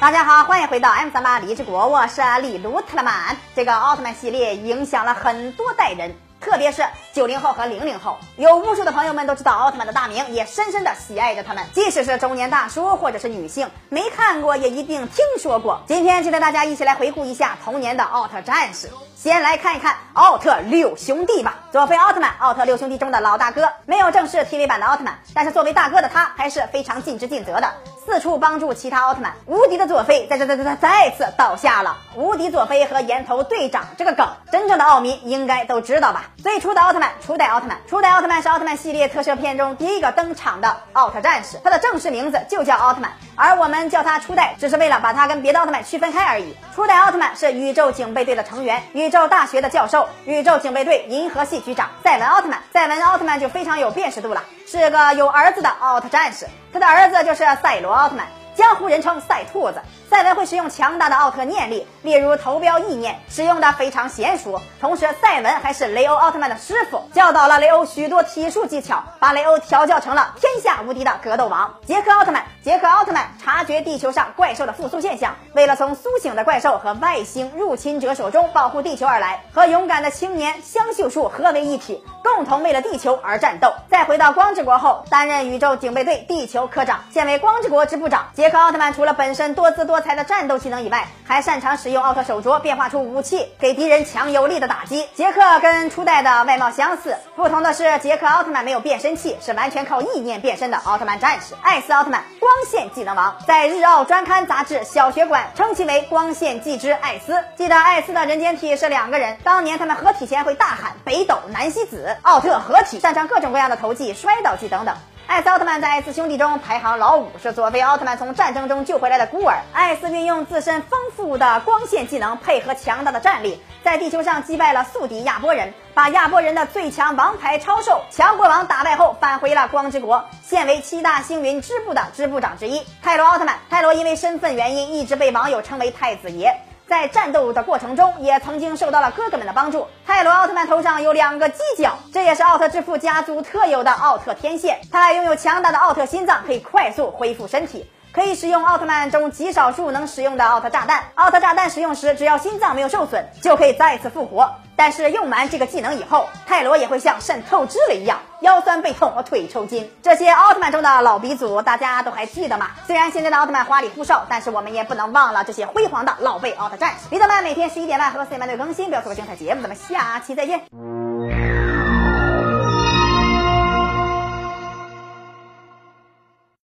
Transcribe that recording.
大家好，欢迎回到 M 三八李志国，我是李卢特曼。这个奥特曼系列影响了很多代人，特别是九零后和零零后，有无数的朋友们都知道奥特曼的大名，也深深的喜爱着他们。即使是中年大叔或者是女性，没看过也一定听说过。今天就带大家一起来回顾一下童年的奥特战士。先来看一看奥特六兄弟吧。佐菲奥特曼，奥特六兄弟中的老大哥，没有正式 TV 版的奥特曼，但是作为大哥的他还是非常尽职尽责的，四处帮助其他奥特曼。无敌的佐菲再再再再再次倒下了。无敌佐菲和岩头队长这个梗，真正的奥迷应该都知道吧？最初的奥特曼，初代奥特曼，初代奥特曼是奥特曼系列特摄片中第一个登场的奥特战士，他的正式名字就叫奥特曼，而我们叫他初代，只是为了把他跟别的奥特曼区分开而已。初代奥特曼是宇宙警备队的成员，宇宙大学的教授，宇宙警备队银河系局长赛文奥特曼。赛文奥特曼就非常有辨识度了，是个有儿子的奥特战士，他的儿子就是赛罗奥特曼，江湖人称赛兔子。赛文会使用强大的奥特念力，例如投标意念，使用的非常娴熟。同时，赛文还是雷欧奥特曼的师傅，教导了雷欧许多体术技巧，把雷欧调教成了天下无敌的格斗王。杰克奥特曼，杰克奥特曼察觉地球上怪兽的复苏现象，为了从苏醒的怪兽和外星入侵者手中保护地球而来，和勇敢的青年香秀树合为一体，共同为了地球而战斗。再回到光之国后，担任宇宙警备队地球科长，现为光之国支部长。杰克奥特曼除了本身多姿多才的战斗技能以外，还擅长使用奥特手镯变化出武器，给敌人强有力的打击。杰克跟初代的外貌相似，不同的是杰克奥特曼没有变身器，是完全靠意念变身的奥特曼战士。艾斯奥特曼光线技能王，在日奥专刊杂志小学馆称其为光线技之艾斯。记得艾斯的人间体是两个人，当年他们合体前会大喊北斗南西子，奥特合体，擅长各种各样的投技、摔倒技等等。艾斯奥特曼在艾斯兄弟中排行老五，是佐菲奥特曼从战争中救回来的孤儿。艾斯运用自身丰富的光线技能，配合强大的战力，在地球上击败了宿敌亚波人，把亚波人的最强王牌超兽强国王打败后，返回了光之国，现为七大星云支部的支部长之一。泰罗奥特曼，泰罗因为身份原因，一直被网友称为太子爷。在战斗的过程中，也曾经受到了哥哥们的帮助。泰罗奥特曼头上有两个犄角，这也是奥特之父家族特有的奥特天线。他还拥有强大的奥特心脏，可以快速恢复身体。可以使用奥特曼中极少数能使用的奥特炸弹。奥特炸弹使用时，只要心脏没有受损，就可以再次复活。但是用完这个技能以后，泰罗也会像肾透支了一样，腰酸背痛和腿抽筋。这些奥特曼中的老鼻祖，大家都还记得吗？虽然现在的奥特曼花里胡哨，但是我们也不能忘了这些辉煌的老辈奥特战士。李德曼每天十一点半和 C 曼队更新，不要错过精彩节目。咱们下期再见。